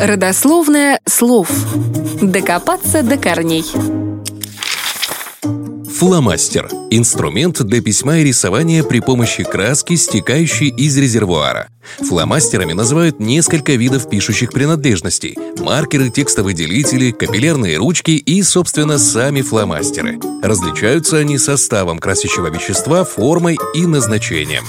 Родословное слов. Докопаться до корней. Фломастер – инструмент для письма и рисования при помощи краски, стекающей из резервуара. Фломастерами называют несколько видов пишущих принадлежностей – маркеры, текстовые делители, капиллярные ручки и, собственно, сами фломастеры. Различаются они составом красящего вещества, формой и назначением.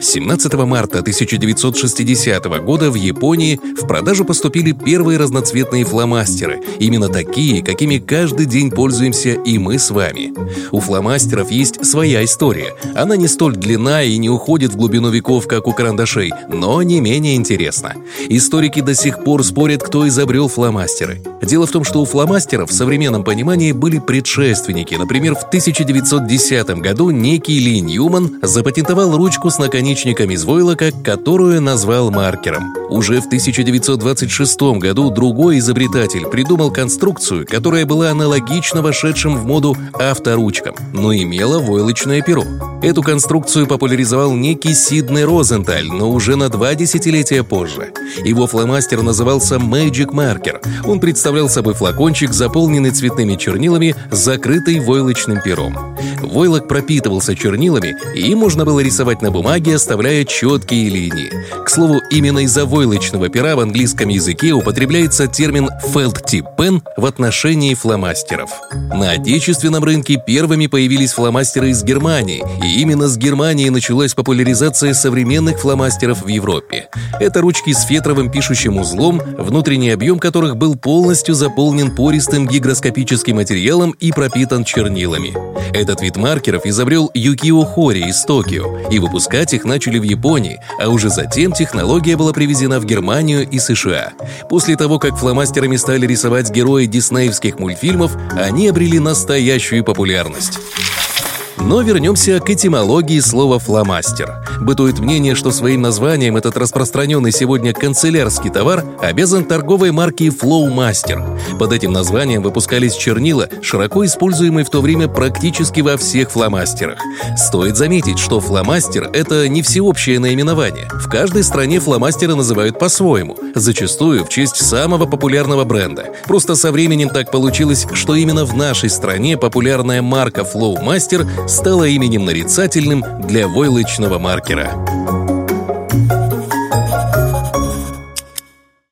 17 марта 1960 года в Японии в продажу поступили первые разноцветные фломастеры, именно такие, какими каждый день пользуемся и мы с вами. У фломастеров есть своя история. Она не столь длинна и не уходит в глубину веков, как у карандашей, но не менее интересна. Историки до сих пор спорят, кто изобрел фломастеры. Дело в том, что у фломастеров в современном понимании были предшественники. Например, в 1910 году некий Ли Ньюман запатентовал ручку с наконечником из войлока, которую назвал маркером. Уже в 1926 году другой изобретатель придумал конструкцию, которая была аналогична вошедшим в моду авторучкам, но имела войлочное перо. Эту конструкцию популяризовал некий Сиднey Розенталь, но уже на два десятилетия позже. Его фломастер назывался Magic Marker. Он представлял собой флакончик, заполненный цветными чернилами, закрытый войлочным пером. Войлок пропитывался чернилами, и им можно было рисовать на бумаге, оставляя четкие линии. К слову, именно из-за войлочного пера в английском языке употребляется термин felt tip pen в отношении фломастеров. На отечественном рынке первыми появились фломастеры из Германии, и именно с Германии началась популяризация современных фломастеров в Европе. Это ручки с фетровым пишущим узлом, внутренний объем которых был полностью заполнен пористым гигроскопическим материалом и пропитан чернилами. Этот вид маркеров изобрел Юкио Хори из Токио, и выпускать их начали в Японии, а уже затем технология была привезена в Германию и США. После того, как фломастерами стали рисовать герои диснеевских мультфильмов, они обрели настоящую популярность. Но вернемся к этимологии слова «фломастер». Бытует мнение, что своим названием этот распространенный сегодня канцелярский товар обязан торговой марке Flowmaster. Под этим названием выпускались чернила, широко используемые в то время практически во всех фломастерах. Стоит заметить, что фломастер — это не всеобщее наименование. В каждой стране фломастеры называют по-своему, зачастую в честь самого популярного бренда. Просто со временем так получилось, что именно в нашей стране популярная марка Flowmaster стало именем нарицательным для войлочного маркера.